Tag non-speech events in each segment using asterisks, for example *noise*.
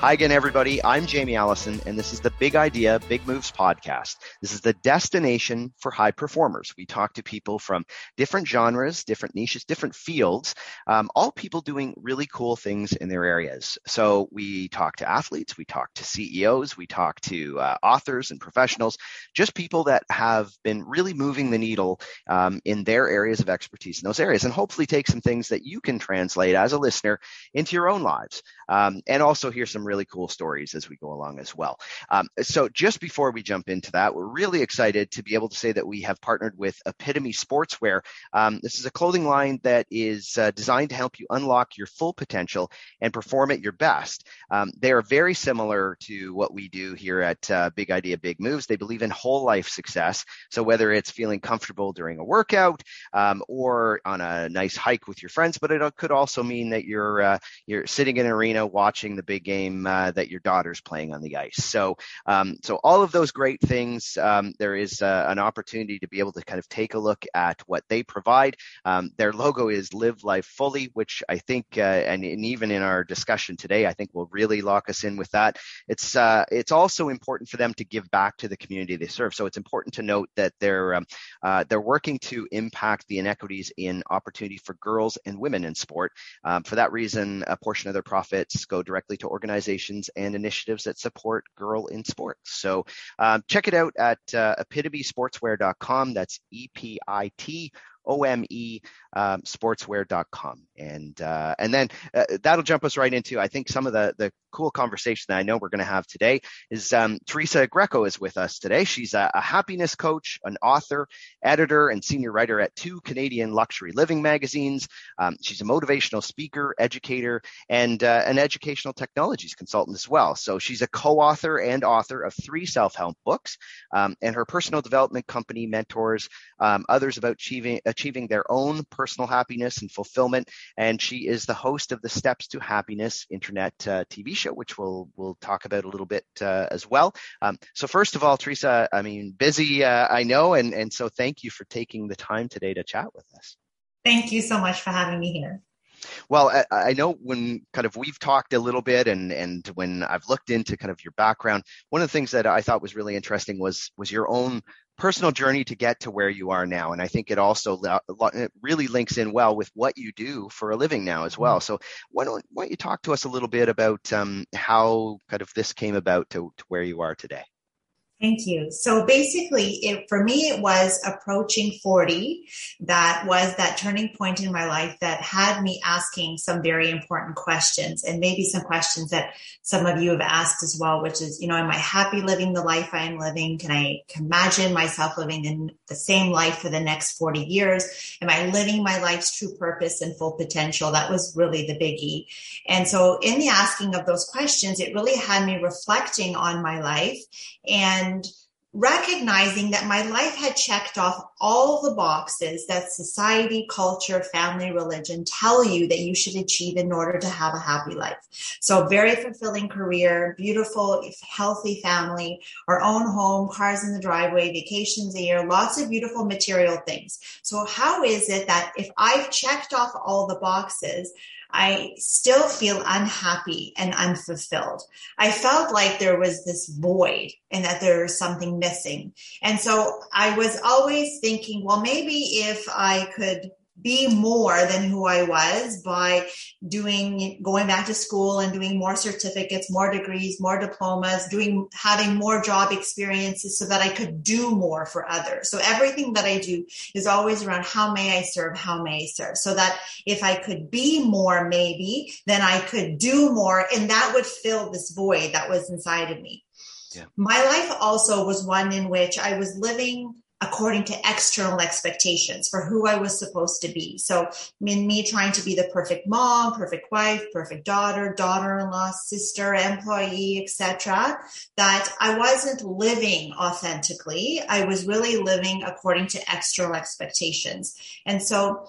Hi again, everybody. I'm Jamie Allison, and this is the Big Idea, Big Moves podcast. This is the destination for high performers. We talk to people from different genres, different niches, different fields, um, all people doing really cool things in their areas. So we talk to athletes, we talk to CEOs, we talk to uh, authors and professionals, just people that have been really moving the needle um, in their areas of expertise in those areas, and hopefully take some things that you can translate as a listener into your own lives, um, and also hear some really cool stories as we go along as well. Um, so just before we jump into that, we're really excited to be able to say that we have partnered with Epitome Sportswear. Um, this is a clothing line that is uh, designed to help you unlock your full potential and perform at your best. Um, they are very similar to what we do here at uh, Big Idea Big Moves. They believe in whole life success. So whether it's feeling comfortable during a workout um, or on a nice hike with your friends, but it could also mean that you're uh, you're sitting in an arena watching the big game uh, that your daughter's playing on the ice. So, um, so all of those great things, um, there is uh, an opportunity to be able to kind of take a look at what they provide. Um, their logo is "Live Life Fully," which I think, uh, and, and, even in our discussion today, I think will really lock us in with that. It's uh, it's also important for them to give back to the community they serve. So it's important to note that they're um, uh, they're working to impact the inequities in opportunity for girls and women in sport. Um, for that reason, a portion of their profits go directly to organizations organizations and initiatives that support girl in sports. So um, check it out at uh, epitomesportswear.com. That's E P I T ome um, sportswear.com and uh, and then uh, that'll jump us right into i think some of the the cool conversation that i know we're going to have today is um, teresa greco is with us today. She's a, a, happiness coach an author editor and senior writer at two canadian luxury living magazines. Um, she's a motivational speaker educator and uh, an educational technologies consultant as well. So she's a co-author and author of three self-help books um, and her personal development company mentors um, others about achieving achieving their own personal happiness and fulfillment. And she is the host of the Steps to Happiness internet uh, TV show, which we'll we'll talk about a little bit uh, as well. Um, so first of all, Teresa, I mean, busy, uh, I know, and and so thank you for taking the time today to chat with us. Thank you so much for having me here. Well, I, I, know when kind of we've talked a little bit, and and when I've looked into kind of your background, one of the things that I thought was really interesting was was your own personal journey to get to where you are now. And I think it also it really links in well with what you do for a living now as well. Mm-hmm. So why don't, why don't you talk to us a little bit about um, how kind of this came about to, to where you are today? Thank you. So basically, it, for me, it was approaching 40 that was that turning point in my life that had me asking some very important questions and maybe some questions that some of you have asked as well, which is, you know, am I happy living the life I am living? Can I imagine myself living in the same life for the next 40 years? Am I living my life's true purpose and full potential? That was really the biggie. And so in the asking of those questions, it really had me reflecting on my life and recognizing that my life had checked off all the boxes that society, culture, family, religion tell you that you should achieve in order to have a happy life. So very fulfilling career, beautiful, healthy family, our own home, cars in the driveway, vacations a year, lots of beautiful material things. So how is it that if I've checked off all the boxes, I still feel unhappy and unfulfilled. I felt like there was this void and that there was something missing. And so I was always thinking, well, maybe if I could be more than who I was by doing, going back to school and doing more certificates, more degrees, more diplomas, doing, having more job experiences so that I could do more for others. So everything that I do is always around how may I serve? How may I serve? So that if I could be more, maybe, then I could do more and that would fill this void that was inside of me. Yeah. My life also was one in which I was living according to external expectations for who I was supposed to be. So in me trying to be the perfect mom, perfect wife, perfect daughter, daughter-in-law, sister, employee, etc., that I wasn't living authentically. I was really living according to external expectations. And so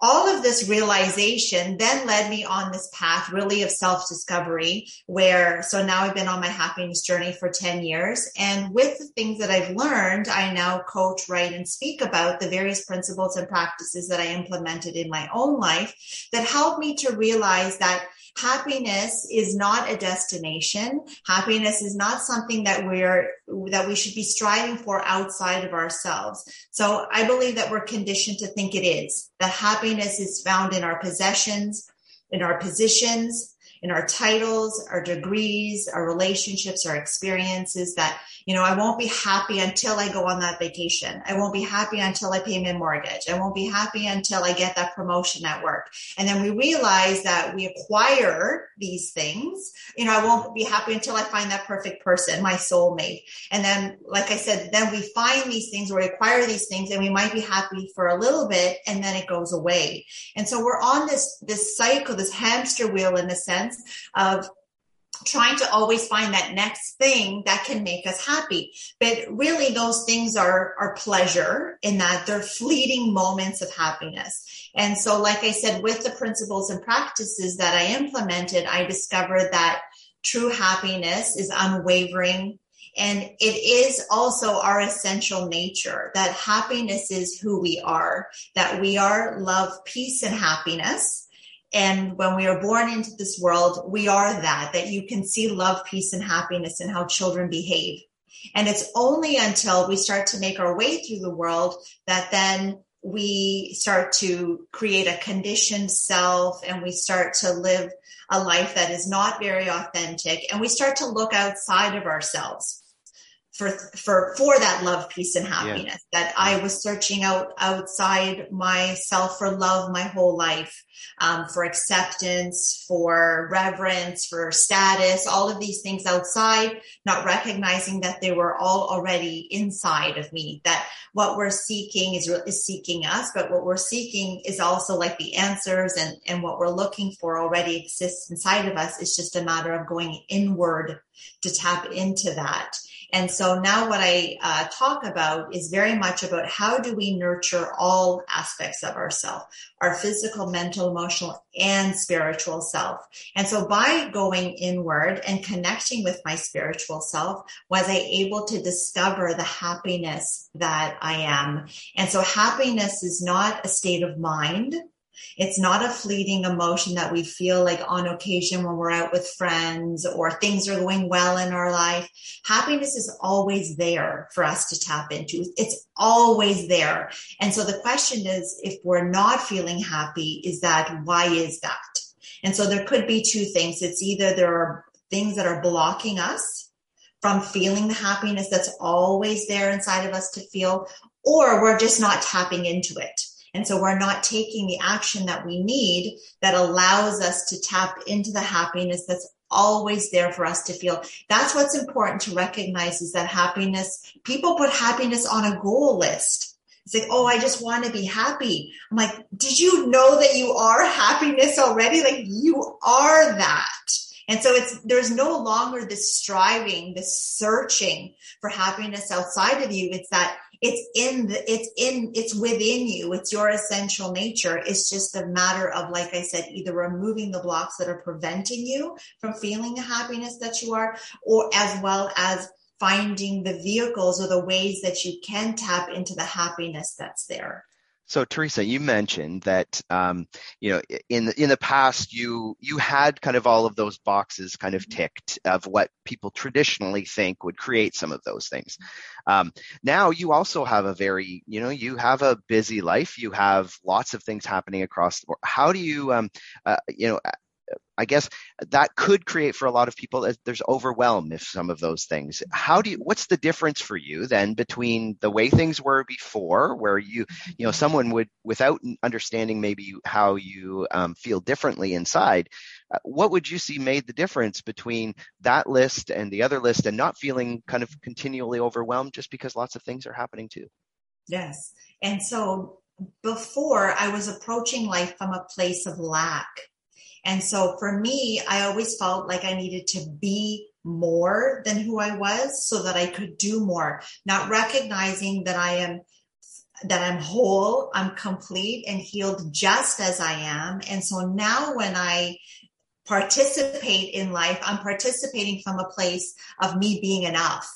all of this realization then led me on this path really of self discovery where so now I've been on my happiness journey for 10 years. And with the things that I've learned I now coach write and speak about the various principles and practices that I implemented in my own life that helped me to realize that happiness is not a destination. Happiness is not something that we're that we should be striving for outside of ourselves. So i believe that we're conditioned to think it is. That happiness is found in our possessions in our positions in our titles our degrees our relationships our experiences that you know, I won't be happy until I go on that vacation. I won't be happy until I pay my mortgage. I won't be happy until I get that promotion at work. And then we realize that we acquire these things. You know, I won't be happy until I find that perfect person, my soulmate. And then, like I said, then we find these things or acquire these things and we might be happy for a little bit and then it goes away. And so we're on this, this cycle, this hamster wheel in a sense of trying to always find that next thing that can make us happy. But really those things are, are pleasure in that they're fleeting moments of happiness. And so, like I said, with the principles and practices that I implemented, I discovered that true happiness is unwavering. And it is also our essential nature that happiness is who we are, that we are love, peace, and happiness and when we are born into this world, we are that, that you can see love, peace, and happiness in how children behave. And it's only until we start to make our way through the world that then we start to create a conditioned self and we start to live a life that is not very authentic and we start to look outside of ourselves for for for that love peace and happiness yeah. that i was searching out outside myself for love my whole life um, for acceptance for reverence for status all of these things outside not recognizing that they were all already inside of me that what we're seeking is, is seeking us but what we're seeking is also like the answers and and what we're looking for already exists inside of us it's just a matter of going inward to tap into that and so now what I uh, talk about is very much about how do we nurture all aspects of ourself, our physical, mental, emotional, and spiritual self. And so by going inward and connecting with my spiritual self, was I able to discover the happiness that I am. And so happiness is not a state of mind. It's not a fleeting emotion that we feel like on occasion when we're out with friends or things are going well in our life. Happiness is always there for us to tap into. It's always there. And so the question is, if we're not feeling happy, is that why is that? And so there could be two things. It's either there are things that are blocking us from feeling the happiness that's always there inside of us to feel, or we're just not tapping into it. And so we're not taking the action that we need that allows us to tap into the happiness that's always there for us to feel. That's what's important to recognize is that happiness, people put happiness on a goal list. It's like, oh, I just want to be happy. I'm like, did you know that you are happiness already? Like you are that. And so it's, there's no longer this striving, this searching for happiness outside of you. It's that it's in the it's in it's within you. It's your essential nature. It's just a matter of like i said either removing the blocks that are preventing you from feeling the happiness that you are or as well as finding the vehicles or the ways that you can tap into the happiness that's there so Teresa, you mentioned that um, you know in the, in the past you you had kind of all of those boxes kind of ticked of what people traditionally think would create some of those things. Um, now you also have a very you know you have a busy life. You have lots of things happening across the board. How do you um, uh, you know I guess that could create for a lot of people that there's overwhelm if some of those things. How do you what's the difference for you then between the way things were before where you you know someone would without understanding maybe how you um, feel differently inside uh, what would you see made the difference between that list and the other list and not feeling kind of continually overwhelmed just because lots of things are happening too? Yes. And so before I was approaching life from a place of lack and so for me, I always felt like I needed to be more than who I was so that I could do more, not recognizing that I am that I'm whole, I'm complete and healed just as I am. And so now when I participate in life, I'm participating from a place of me being enough,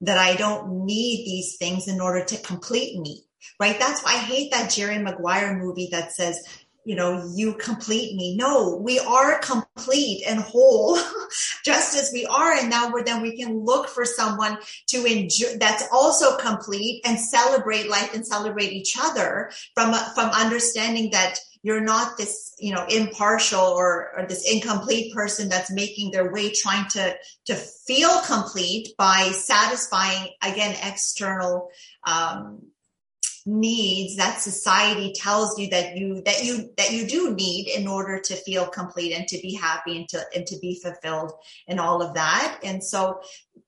that I don't need these things in order to complete me, right? That's why I hate that Jerry Maguire movie that says, you know, you complete me. No, we are complete and whole *laughs* just as we are. And now we're, then we can look for someone to enjoy that's also complete and celebrate life and celebrate each other from, from understanding that you're not this, you know, impartial or, or this incomplete person that's making their way trying to, to feel complete by satisfying again, external, um, needs that society tells you that you that you that you do need in order to feel complete and to be happy and to and to be fulfilled and all of that. And so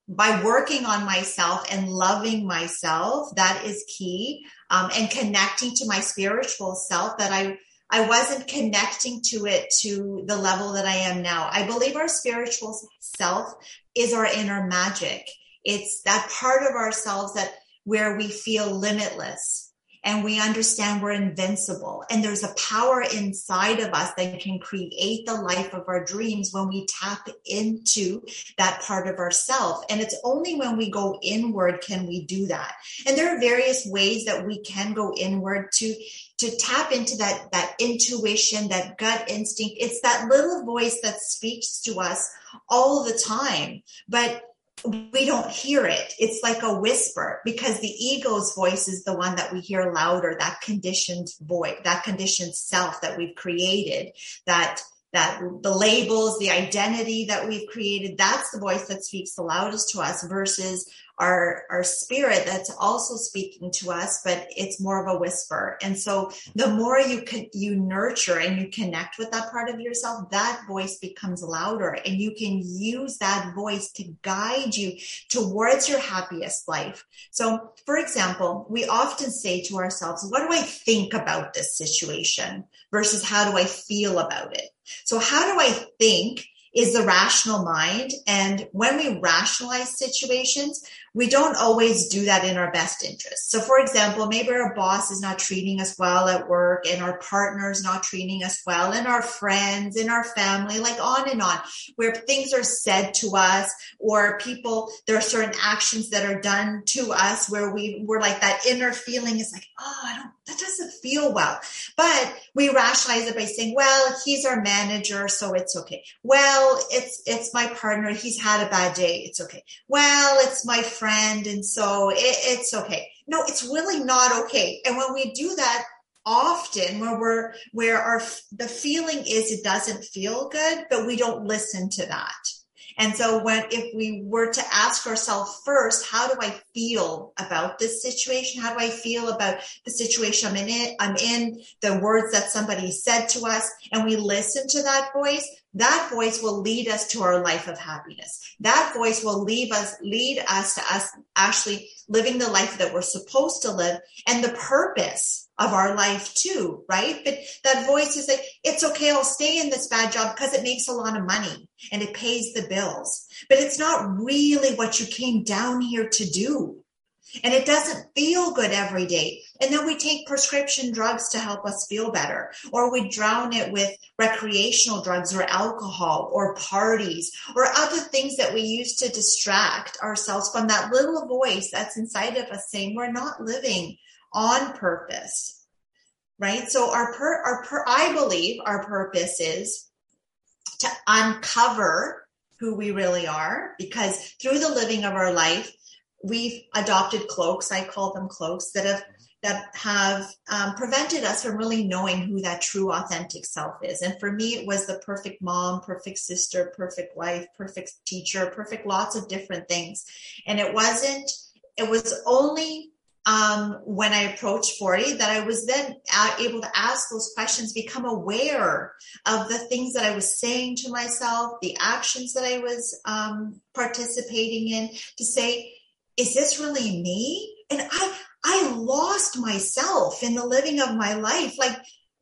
by working on myself and loving myself that is key um, and connecting to my spiritual self that i i wasn't connecting to it to the level that i am now. I believe our spiritual self is our inner magic. It's that part of ourselves that where we feel limitless and we understand we're invincible. And there's a power inside of us that can create the life of our dreams when we tap into that part of ourself. And it's only when we go inward can we do that. And there are various ways that we can go inward to to tap into that that intuition that gut instinct it's that little voice that speaks to us all the time but we don't hear it. It's like a whisper because the ego's voice is the one that we hear louder, that conditioned voice, that conditioned self that we've created, that that the labels, the identity that we've created, that's the voice that speaks the loudest to us versus our our spirit that's also speaking to us but it's more of a whisper. And so the more you can you nurture and you connect with that part of yourself that voice becomes louder and you can use that voice to guide you towards your happiest life. So for example we often say to ourselves what do i think about this situation versus how do i feel about it so how do i think is the rational mind. And when we rationalize situations, we don't always do that in our best interest. So, for example, maybe our boss is not treating us well at work, and our partner is not treating us well, and our friends, and our family, like on and on, where things are said to us, or people, there are certain actions that are done to us where we we're like that inner feeling is like, oh, I don't, that doesn't feel well. But we rationalize it by saying, well, he's our manager, so it's okay. Well, it's it's my partner, he's had a bad day, it's okay. Well, it's my friend friend and so it, it's okay. No it's really not okay. And when we do that often where we're where our the feeling is it doesn't feel good but we don't listen to that and so when if we were to ask ourselves first, how do I feel about this situation? How do I feel about the situation I'm in? I'm in the words that somebody said to us and we listen to that voice, that voice will lead us to our life of happiness. That voice will leave us, lead us to us actually living the life that we're supposed to live and the purpose of our life too, right? But that voice is like, it's okay, I'll stay in this bad job because it makes a lot of money and it pays the bills. But it's not really what you came down here to do. And it doesn't feel good every day. And then we take prescription drugs to help us feel better, or we drown it with recreational drugs or alcohol or parties or other things that we use to distract ourselves from that little voice that's inside of us saying we're not living on purpose, right? So our per, our per, I believe our purpose is to uncover who we really are because through the living of our life, we've adopted cloaks. I call them cloaks that have that have um, prevented us from really knowing who that true authentic self is and for me it was the perfect mom perfect sister perfect wife perfect teacher perfect lots of different things and it wasn't it was only um, when I approached 40 that I was then able to ask those questions, become aware of the things that I was saying to myself, the actions that I was um, participating in to say, is this really me? And I, I lost myself in the living of my life. Like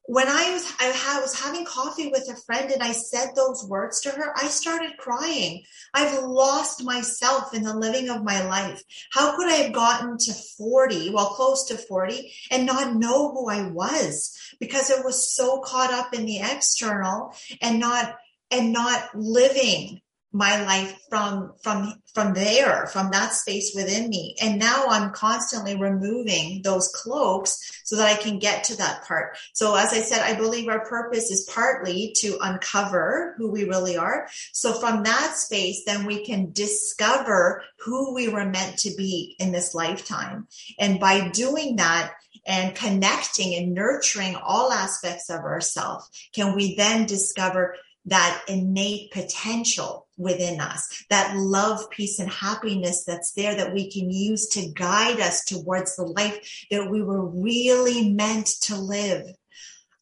when I was I was having coffee with a friend and I said those words to her, I started crying. I've lost myself in the living of my life. How could I have gotten to 40, well close to 40 and not know who I was because it was so caught up in the external and not and not living my life from from from there from that space within me. And now i'm constantly removing those cloaks so that i can get to that part. So as i said i believe our purpose is partly to uncover who we really are. So from that space then we can discover who we were meant to be in this lifetime. And by doing that and connecting and nurturing all aspects of ourselves can we then discover that innate potential within us, that love, peace, and happiness that's there that we can use to guide us towards the life that we were really meant to live.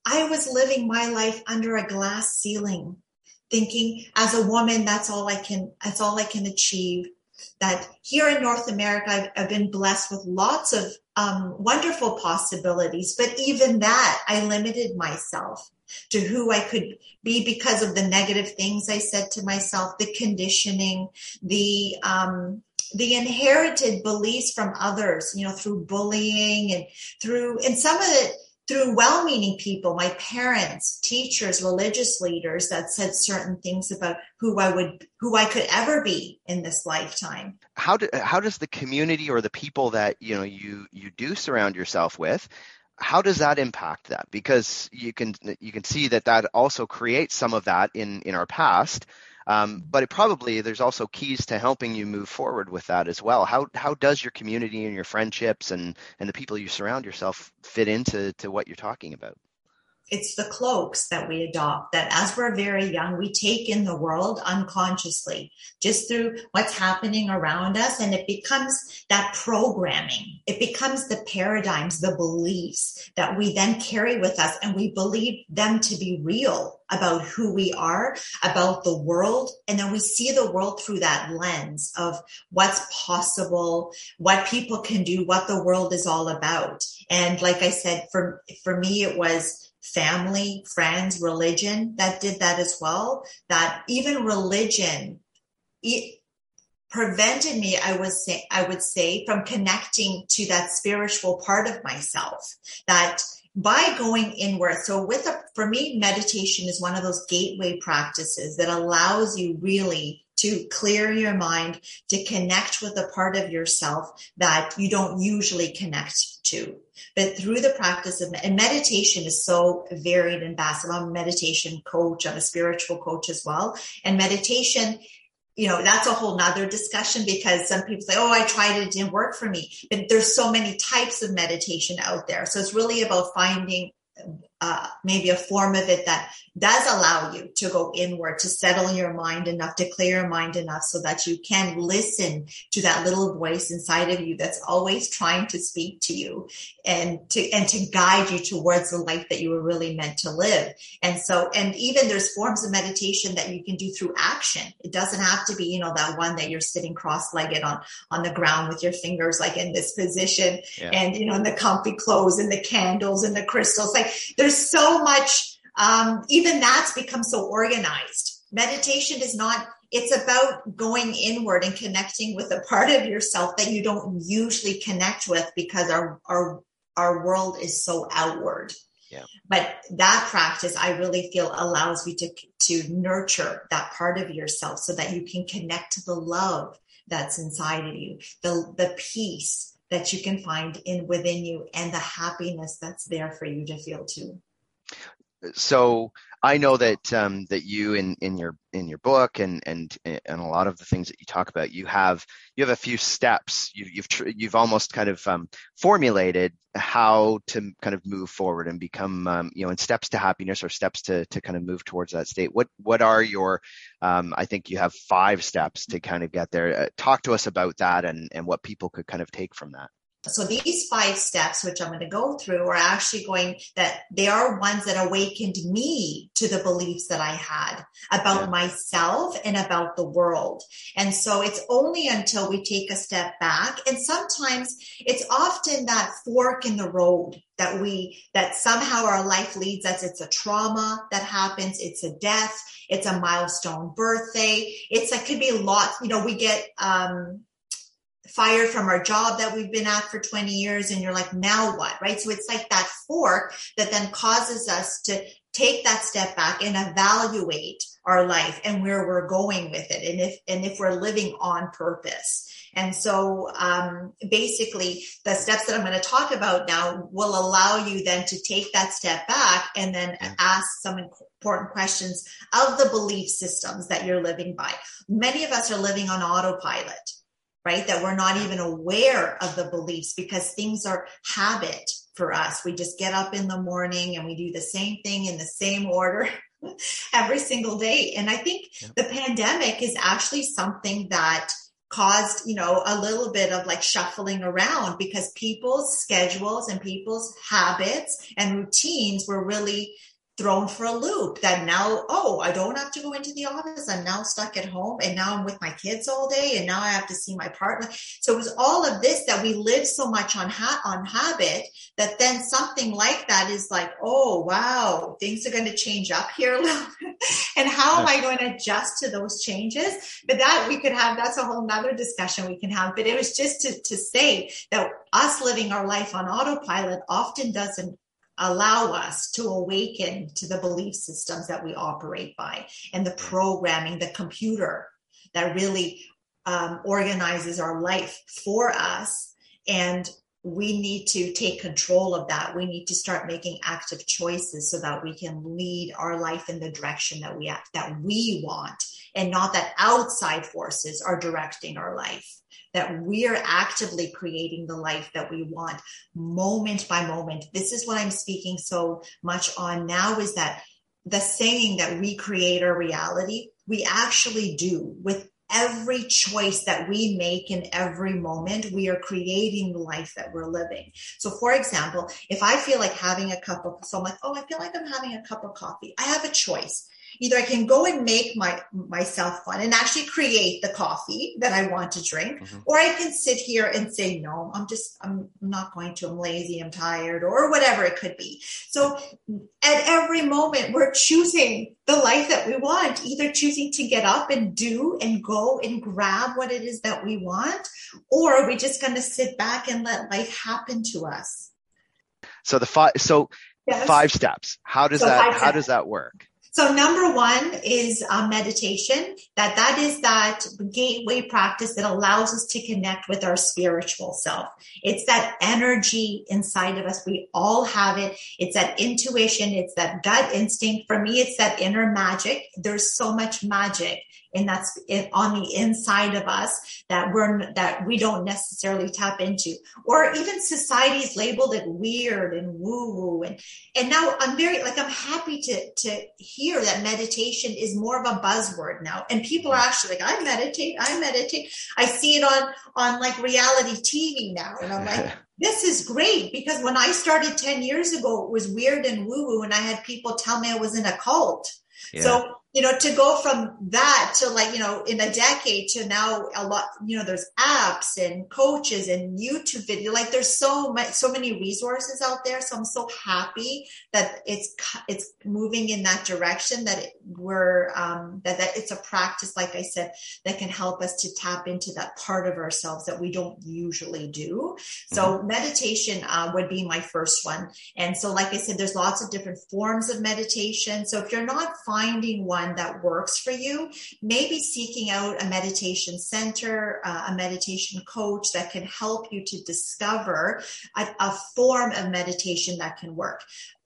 I was living my life under a glass ceiling, thinking as a woman, that's all I can, that's all I can achieve. That here in North America, I've, I've been blessed with lots of um, wonderful possibilities, but even that, I limited myself to who I could be because of the negative things I said to myself, the conditioning, the, um, the inherited beliefs from others, you know, through bullying and through, and some of it through well-meaning people, my parents, teachers, religious leaders that said certain things about who I would, who I could ever be in this lifetime. How do, how does the community or the people that you know you you do surround yourself with how does that impact that? Because you can you can see that that also creates some of that in in our past. Um, but it probably there's also keys to helping you move forward with that as well. How how does your community and your friendships and and the people you surround yourself fit into to what you're talking about it's the cloaks that we adopt that as we're very young, we take in the world unconsciously, just through what's happening around us. And it becomes that programming. It becomes the paradigms, the beliefs that we then carry with us and we believe them to be real about who we are, about the world. And then we see the world through that lens of what's possible, what people can do, what the world is all about. And like I said, for, for me, it was family, friends, religion that did that as well. That even religion it prevented me, I would say, I would say, from connecting to that spiritual part of myself. That by going inward. So with a, for me, meditation is one of those gateway practices that allows you really to clear your mind, to connect with a part of yourself that you don't usually connect to. But through the practice of and meditation is so varied and vast. I'm a meditation coach, I'm a spiritual coach as well. And meditation you know, that's a whole nother discussion because some people say, Oh, I tried it, it didn't work for me. But there's so many types of meditation out there. So it's really about finding uh, maybe a form of it that does allow you to go inward, to settle your mind enough, to clear your mind enough so that you can listen to that little voice inside of you that's always trying to speak to you and to, and to guide you towards the life that you were really meant to live. And so, and even there's forms of meditation that you can do through action. It doesn't have to be, you know, that one that you're sitting cross-legged on, on the ground with your fingers, like in this position yeah. and, you know, in the comfy clothes and the candles and the crystals. Like there's there's so much, um, even that's become so organized. Meditation is not, it's about going inward and connecting with a part of yourself that you don't usually connect with because our, our, our world is so outward. Yeah. But that practice, I really feel allows you to, to nurture that part of yourself so that you can connect to the love that's inside of you, the, the peace, that you can find in within you and the happiness that's there for you to feel too so I know that um, that you in, in your in your book and and and a lot of the things that you talk about, you have you have a few steps. You, you've tr- you've almost kind of um, formulated how to kind of move forward and become um, you know in steps to happiness or steps to to kind of move towards that state. What what are your um, I think you have five steps to kind of get there. Uh, talk to us about that and and what people could kind of take from that. So these five steps, which I'm going to go through, are actually going that they are ones that awakened me to the beliefs that I had about yeah. myself and about the world. And so it's only until we take a step back. And sometimes it's often that fork in the road that we, that somehow our life leads us. It's a trauma that happens. It's a death. It's a milestone birthday. It's, it could be lots, you know, we get, um, fired from our job that we've been at for 20 years and you're like now what right? So it's like that fork that then causes us to take that step back and evaluate our life and where we're going with it and if and if we're living on purpose. And so um, basically the steps that i'm going to talk about now will allow you then to take that step back and then ask some important questions of the belief systems that you're living by. Many of us are living on autopilot right? That we're not even aware of the beliefs because things are habit for us. We just get up in the morning and we do the same thing in the same order *laughs* every single day. And I think yeah. the pandemic is actually something that caused, you know, a little bit of like shuffling around because people's schedules and people's habits and routines were really thrown for a loop that now, oh, I don't have to go into the office. I'm now stuck at home and now I'm with my kids all day and now I have to see my partner. So it was all of this that we live so much on ha- on habit that then something like that is like, oh, wow, things are going to change up here a little *laughs* bit. and how am I going to adjust to those changes? But that we could have, that's a whole nother discussion we can have. But it was just to, to say that us living our life on autopilot often doesn't allow us to awaken to the belief systems that we operate by and the programming, the computer that really um, organizes our life for us. And we need to take control of that. We need to start making active choices so that we can lead our life in the direction that we act, that we want, and not that outside forces are directing our life that we're actively creating the life that we want moment by moment. This is what I'm speaking so much on now is that the saying that we create our reality, we actually do with every choice that we make in every moment, we are creating the life that we're living. So, for example, if I feel like having a cup of, so I'm like, oh, I feel like I'm having a cup of coffee. I have a choice either I can go and make my myself fun and actually create the coffee that I want to drink, mm-hmm. or I can sit here and say, no, I'm just, I'm not going to, I'm lazy, I'm tired, or whatever it could be. So at every moment, we're choosing the life that we want, either choosing to get up and do and go and grab what it is that we want, or are we just going to sit back and let life happen to us? So the five, so yes. five steps. How does so that, how does that work? So number one is uh, meditation. That that is that gateway practice that allows us to connect with our spiritual self. It's that energy inside of us. We all have it. It's that intuition. It's that gut instinct. For me, it's that inner magic. There's so much magic and that's on the inside of us that we're that we don't necessarily tap into. Or even society's labeled it weird and woo woo and and now i'm very like i'm happy to to hear that meditation is more of a buzzword now. And people are actually like i meditate i meditate. I see it on on like reality tv now. And i'm like *laughs* this is great. Because when i started 10 years ago it was weird and woo woo and i had people tell me i was in a cult. Yeah. so you know, to go from that to like, you know, in a decade to now a lot, you know, there's apps and coaches and YouTube video. Like there's so much, so many resources out there. So I'm so happy that it's, it's moving in that direction that it, we're, um, that, that it's a practice, like I said, that can help us to tap into that part of ourselves that we don't usually do. So mm-hmm. meditation, uh, would be my first one. And so, like I said, there's lots of different forms of meditation. So if you're not finding one, one that works for you, maybe seeking out a meditation center, uh, a meditation coach that can help you to discover a, a form of meditation that can work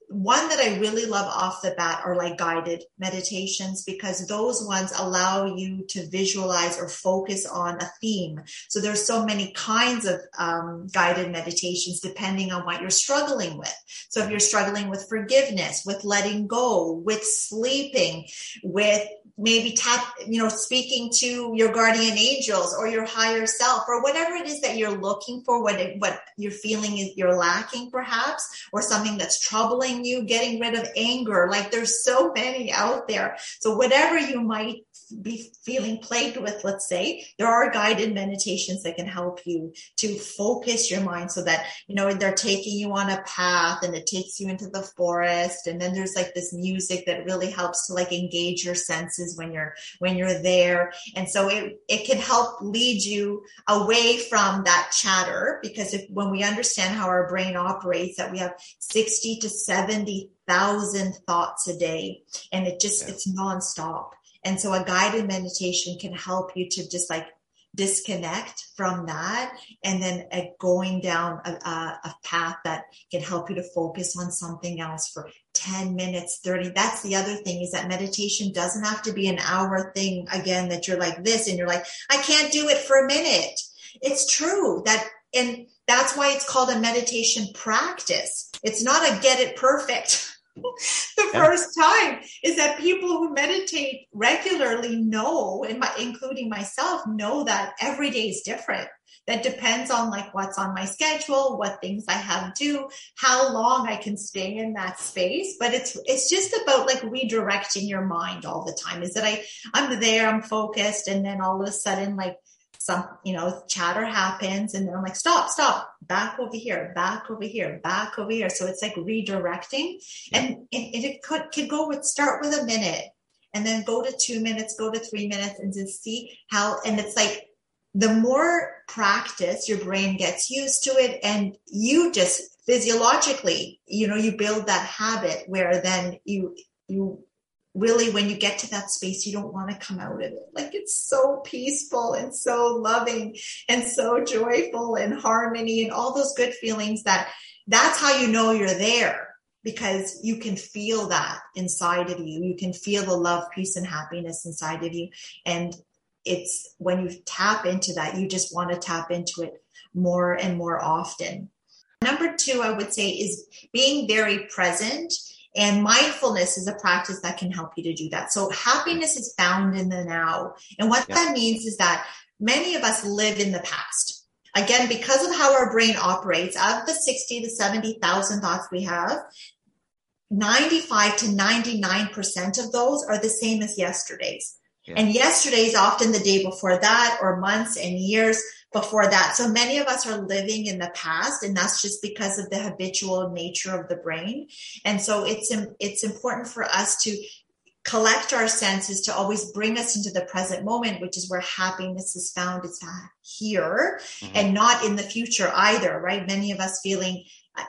one that I really love off the bat are like guided meditations because those ones allow you to visualize or focus on a theme. So there's so many kinds of um, guided meditations depending on what you're struggling with. So if you're struggling with forgiveness, with letting go, with sleeping, with maybe tap, you know, speaking to your guardian angels or your higher self or whatever it is that you're looking for, what, it, what you're feeling is you're lacking perhaps, or something that's troubling you, getting rid of anger. Like there's so many out there. So whatever you might be feeling plagued with, let's say, there are guided meditations that can help you to focus your mind so that, you know, they're taking you on a path and it takes you into the forest. And then there's like this music that really helps to like engage your senses when you're, when you're there. And so it, it can help lead you away from that chatter because if, when we understand how our brain operates, that we have 60 to 70,000 thoughts a day and it just, yeah. it's nonstop. And so a guided meditation can help you to just like disconnect from that and then uh, going down a, a, a, path that can help you to focus on something else for 10 minutes 30 that's the other thing is that meditation doesn't have to be an hour thing again that you're like this and you're like i can't do it for a minute. It's true that and that's why it's called a meditation practice. It's not a get it perfect *laughs* the first time is that people who meditate regularly know, and my, including myself, know that every day is different. That depends on like what's on my schedule, what things I have to how long I can stay in that space. But it's it's just about like redirecting your mind all the time. Is that I I'm there, I'm focused, and then all of a sudden like some, you know, chatter happens and then I'm like, stop, stop, back over here, back over here, back over here. So it's like redirecting and it, it could, could go with, start with a minute and then go to two minutes, go to three minutes and just see how, and it's like the more practice your brain gets used to it and you just physiologically, you know, you build that habit where then you, you really when you get to that space you don't want to come out of it. Like it's so peaceful and so loving and so joyful and harmony and all those good feelings that that's how you know you're there because you can feel that inside of you. You can feel the love peace and happiness inside of you. And it's when you tap into that you just want to tap into it more and more often. Number 2 i would say is being very present and mindfulness is a practice that can help you to do that. So happiness is found in the now. And what that means is that many of us live in the past. Again, because of how our brain operates, out of the 60 to 70,000 thoughts we have, 95 to 99% of those are the same as yesterday's. Yeah. And yesterday is often the day before that or months and years before that. So many of us are living in the past and that's just because of the habitual nature of the brain. And so it's, it's important for us to collect our senses to always bring us into the present moment, which is where happiness is found. It's here mm-hmm. and not in the future either, right? Many of us feeling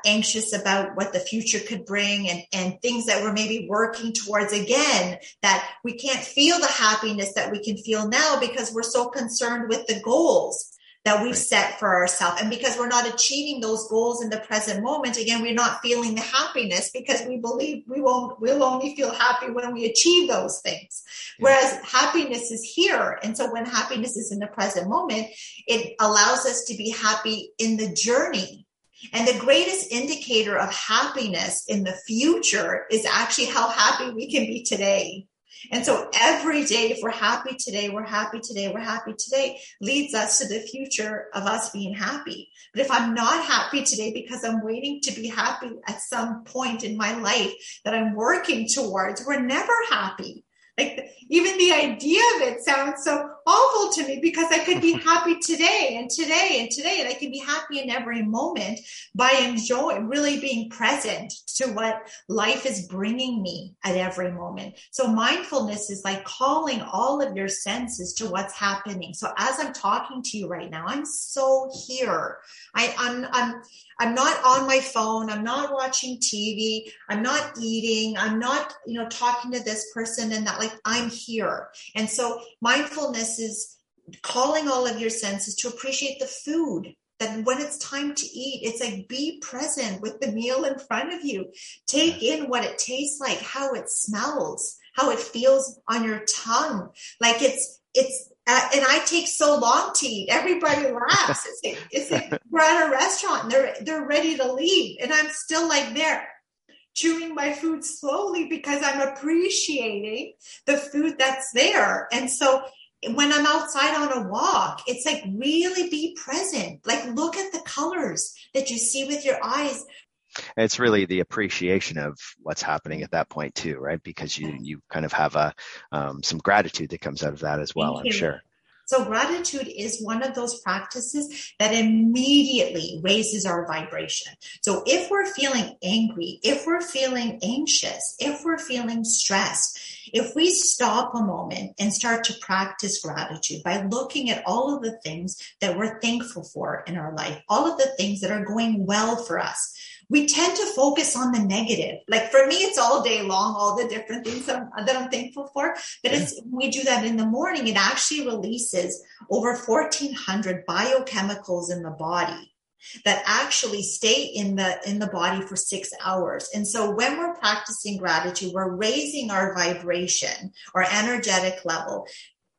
anxious about what the future could bring and, and things that we're maybe working towards again, that we can't feel the happiness that we can feel now because we're so concerned with the goals that we've set for ourselves. And because we're not achieving those goals in the present moment, again, we're not feeling the happiness because we believe we won't, we'll only feel happy when we achieve those things. Whereas happiness is here. And so when happiness is in the present moment, it allows us to be happy in the journey. And the greatest indicator of happiness in the future is actually how happy we can be today. And so every day, if we're happy today, we're happy today, we're happy today, leads us to the future of us being happy. But if I'm not happy today because I'm waiting to be happy at some point in my life that I'm working towards, we're never happy. Like even the idea of it sounds so awful to me because I could be *laughs* happy today and today and today, and I can be happy in every moment by enjoying, really being present to what life is bringing me at every moment. So mindfulness is like calling all of your senses to what's happening. So as I'm talking to you right now, I'm so here. I, I'm, I'm, I'm not on my phone. I'm not watching TV. I'm not eating. I'm not, you know, talking to this person and that. Like I'm here. And so mindfulness is calling all of your senses to appreciate the food that when it's time to eat, it's like be present with the meal in front of you. Take in what it tastes like, how it smells, how it feels on your tongue. Like it's, it's, uh, and I take so long to eat. Everybody laughs. It's like, it's like we're at a restaurant and they're, they're ready to leave. And I'm still like there chewing my food slowly because I'm appreciating the food that's there. And so when I'm outside on a walk, it's like really be present. Like look at the colors that you see with your eyes. It's really the appreciation of what's happening at that point too, right? Because you you kind of have a um, some gratitude that comes out of that as well. I'm sure. So gratitude is one of those practices that immediately raises our vibration. So if we're feeling angry, if we're feeling anxious, if we're feeling stressed, if we stop a moment and start to practice gratitude by looking at all of the things that we're thankful for in our life, all of the things that are going well for us, we tend to focus on the negative. Like for me, it's all day long, all the different things that I'm, that I'm thankful for. But it's, we do that in the morning, it actually releases over 1400 biochemicals in the body that actually stay in the in the body for 6 hours. And so when we're practicing gratitude, we're raising our vibration or energetic level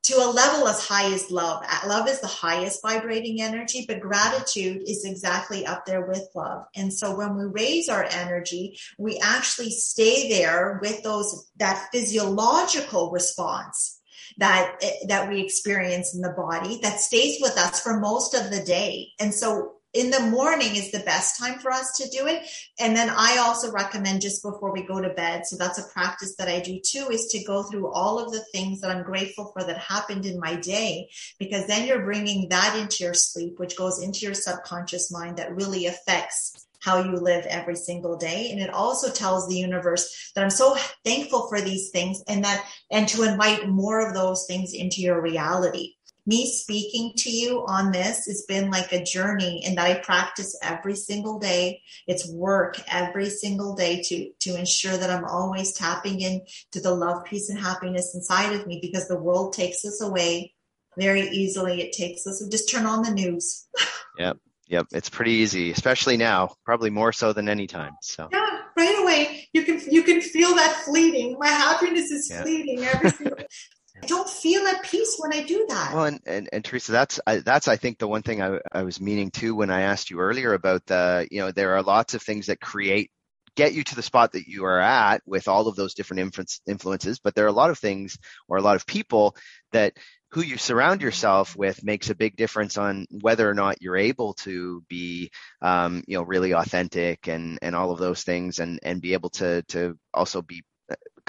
to a level as high as love. Love is the highest vibrating energy, but gratitude is exactly up there with love. And so when we raise our energy, we actually stay there with those, that physiological response that, eh, that we experience in the body that stays with us for most of the day. And so in the morning is the best time for us to do it. And then I also recommend just before we go to bed. So that's a practice that I do too, is to go through all of the things that I'm grateful for that happened in my day, because then you're bringing that into your sleep, which goes into your subconscious mind that really affects how you live every single day. And it also tells the universe that I'm so thankful for these things and that, and to invite more of those things into your reality me speaking to you on this has been like a journey and that I practice every single day. It's work every single day to, to ensure that I'm always tapping into the love, peace, and happiness inside of me because the world takes us away very easily. It takes us, just turn on the news. *laughs* yep. Yep. It's pretty easy, especially now, probably more so than any time. So yeah, right away you can, you can feel that fleeting. My happiness is yeah. fleeting every single *laughs* I don't feel at peace when I do that. Well, and, and, and Teresa, that's I, that's I think the one thing I, I was meaning too when I asked you earlier about the you know there are lots of things that create get you to the spot that you are at with all of those different influence, influences, but there are a lot of things or a lot of people that who you surround yourself with makes a big difference on whether or not you're able to be um, you know really authentic and and all of those things and and be able to to also be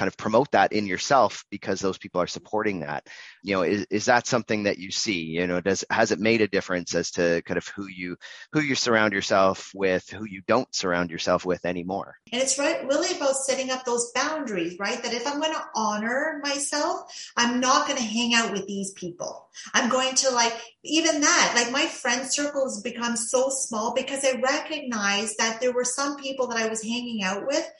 kind of promote that in yourself because those people are supporting that. You know is, is that something that you see? You know does has it made a difference as to kind of who you who you surround yourself with who you don't surround yourself with anymore? And it's right really about setting up those boundaries right? That if i'm going to honor myself i'm not going to hang out with these people. I'm going to like even that like my friend circle has become so small because i recognize that there were some people that i was hanging out with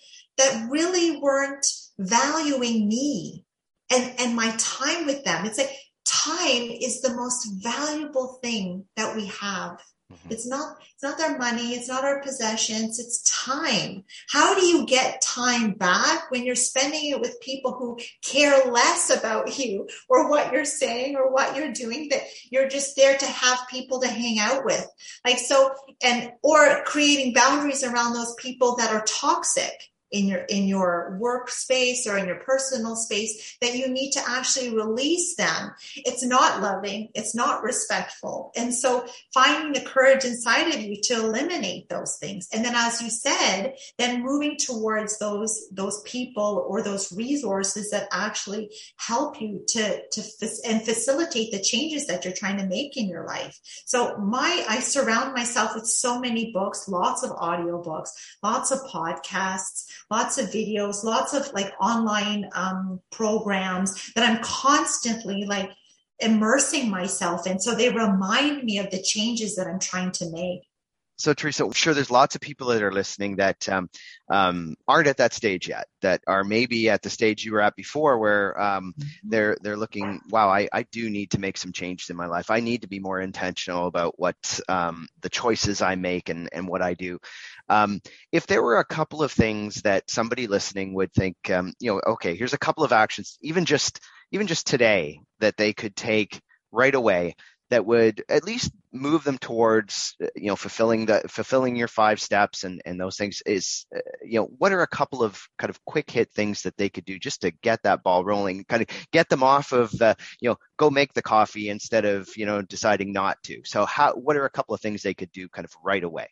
that really weren't valuing me and, and my time with them. It's like time is the most valuable thing that we have. Mm-hmm. It's not, it's not their money. It's not our possessions. It's time. How do you get time back when you're spending it with people who care less about you or what you're saying or what you're doing that you're just there to have people to hang out with? Like, so, and, or creating boundaries around those people that are toxic in your in your workspace or in your personal space that you need to actually release them. It's not loving. It's not respectful. And so finding the courage inside of you to eliminate those things. And then as you said then moving towards those those people or those resources that actually help you to to and facilitate the changes that you're trying to make in your life. So my i surround myself with so many books lots of audio books lots of podcasts lots of videos, lots of like online um, programs that I'm constantly like immersing myself in. So they remind me of the changes that I'm trying to make. So, Teresa, I'm sure there's lots of people that are listening that um, um, aren't at that stage yet, that are maybe at the stage you were at before, where um, mm-hmm. they're they're looking, wow, I, I do need to make some changes in my life. I need to be more intentional about what um, the choices I make and and what I do. Um, if there were a couple of things that somebody listening would think, um, you know, okay, here's a couple of actions, even just even just today, that they could take right away that would at least move them towards you know fulfilling the fulfilling your five steps and and those things is you know what are a couple of kind of quick hit things that they could do just to get that ball rolling kind of get them off of the you know go make the coffee instead of you know deciding not to? So how what are a couple of things they could do kind of right away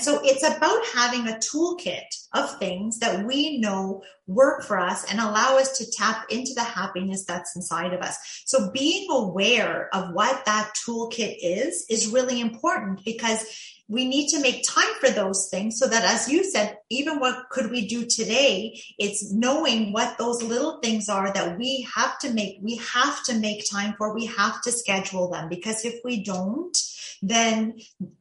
so it's about having a toolkit of things that we know work for us and allow us to tap into the happiness that's inside of us. So being aware of what that toolkit is is really important because we need to make time for those things so that as you said even what could we do today it's knowing what those little things are that we have to make we have to make time for we have to schedule them. Because if we don't then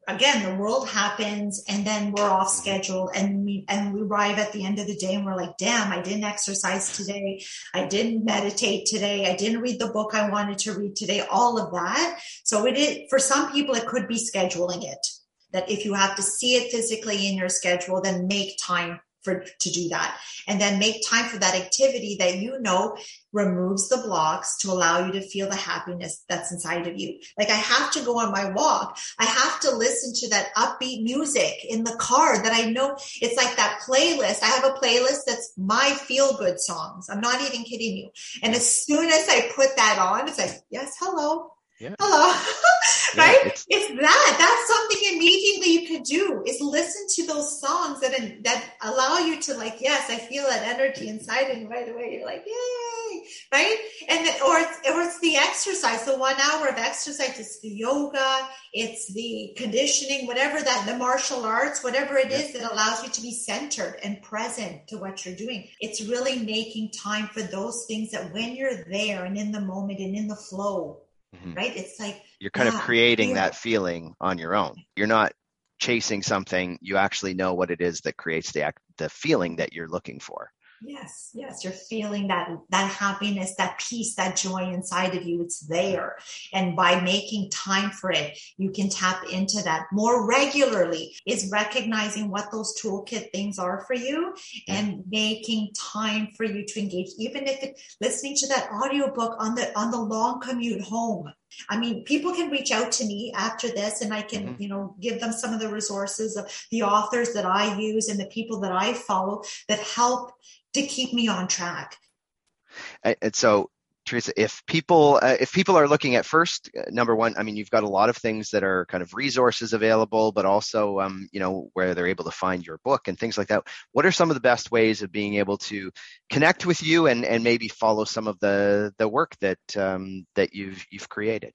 again the world happens and then we're off mm-hmm. schedule and we and we arrive at the end of the day and we're like damn i didn't exercise today. I didn't meditate today. I didn't read the book i wanted to read today. All of that. So it is for some people it could be scheduling it that if you have to see it physically in your schedule then make time for to do that. And then make time for that activity that you know removes the blocks to allow you to feel the happiness that's inside of you. Like i have to go on my walk. I have to listen to that upbeat music in the car that i know it's like that playlist. I have a playlist that's my feel good songs. I'm not even kidding you. And as soon as i put that on it's like yes hello. Yeah. Hello. *laughs* right? It's, it's, that. That's something immediately you can do is listen to those songs that that allow you to like, yes, I feel that energy inside and right away you're like, yay, right? And the, or it's, or it's the exercise. The one hour of exercise. It's the yoga. It's the conditioning, whatever that the martial arts, whatever it yeah. is that allows you to be centered and present to what you're doing. It's really making time for those things that when you're there and in the moment and in the flow mm-hmm. right? It's like you're kind yeah, of creating yeah. that feeling on your own. You're not chasing something. You actually know what it is that creates the the feeling that you're looking for. Yes, yes, you're feeling that that happiness, that peace, that joy inside of you. It's there. And by making time for it, you can tap into that more regularly. Is recognizing what those toolkit things are for you and making time for you to engage, even if it listening to that audiobook on the on the long commute home. I mean, people can reach out to me after this and I can, mm-hmm. you know, give them some of the resources of the authors that I use and the people that I follow that help to keep me on track. And so, Teresa, if people uh, if people are looking at first, uh, number one, I mean, you've got a lot of things that are kind of resources available, but also, um, you know, where they're able to find your book and things like that. What are some of the best ways of being able to connect with you and and maybe follow some of the the work that um, that you've you've created?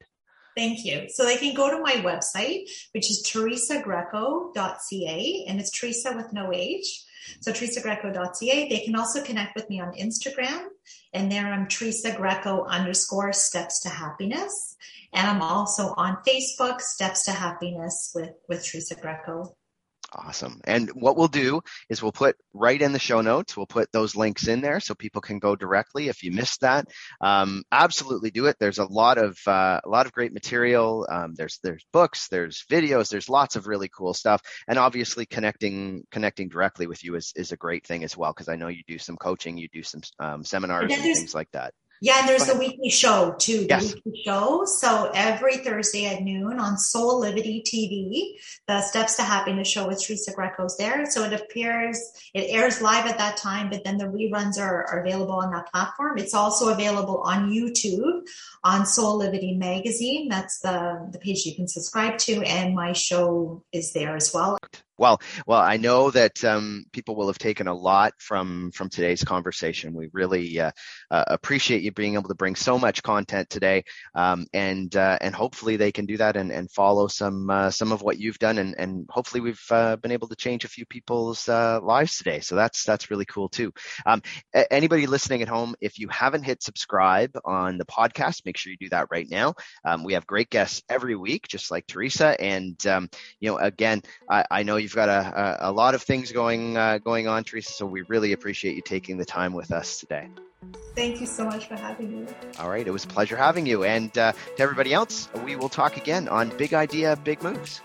Thank you. So they can go to my website, which is teresagreco.ca, and it's Teresa with no H. So teresagreco.ca. They can also connect with me on Instagram, and there I'm Teresa Greco underscore steps to happiness. And I'm also on Facebook, Steps to Happiness with, with Teresa Greco. Awesome. And what we'll do is we'll put right in the show notes, we'll put those links in there so people can go directly if you missed that. Um, absolutely do it. There's a lot of uh, a lot of great material. Um, there's there's books, there's videos, there's lots of really cool stuff. And obviously connecting connecting directly with you is, is a great thing as well because I know you do some coaching, you do some um, seminars and, and things like that. Yeah, and there's the weekly show too. The yes. weekly show. So every Thursday at noon on Soul Liberty TV, the Steps to Happiness show with Teresa Greco's there. So it appears, it airs live at that time, but then the reruns are, are available on that platform. It's also available on YouTube on Soul Liberty Magazine. That's the, the page you can subscribe to. And my show is there as well Well, well, I know that um, people will have taken a lot from from today's conversation. We really uh, uh, appreciate you being able to bring so much content today, um, and uh, and hopefully they can do that and, and follow some uh, some of what you've done, and, and hopefully we've uh, been able to change a few people's uh, lives today. So that's that's really cool too. Um, anybody listening at home, if you haven't hit subscribe on the podcast, make sure you do that right now. Um, we have great guests every week, just like Teresa, and um, you know, again, I, I know you've got a, a, a, lot of things going uh, going on, Teresa. So we really appreciate you taking the time with us today. Thank you so much for having me. All right, it was a pleasure having you. And uh, to everybody else, we will talk again on Big Idea, Big Moves.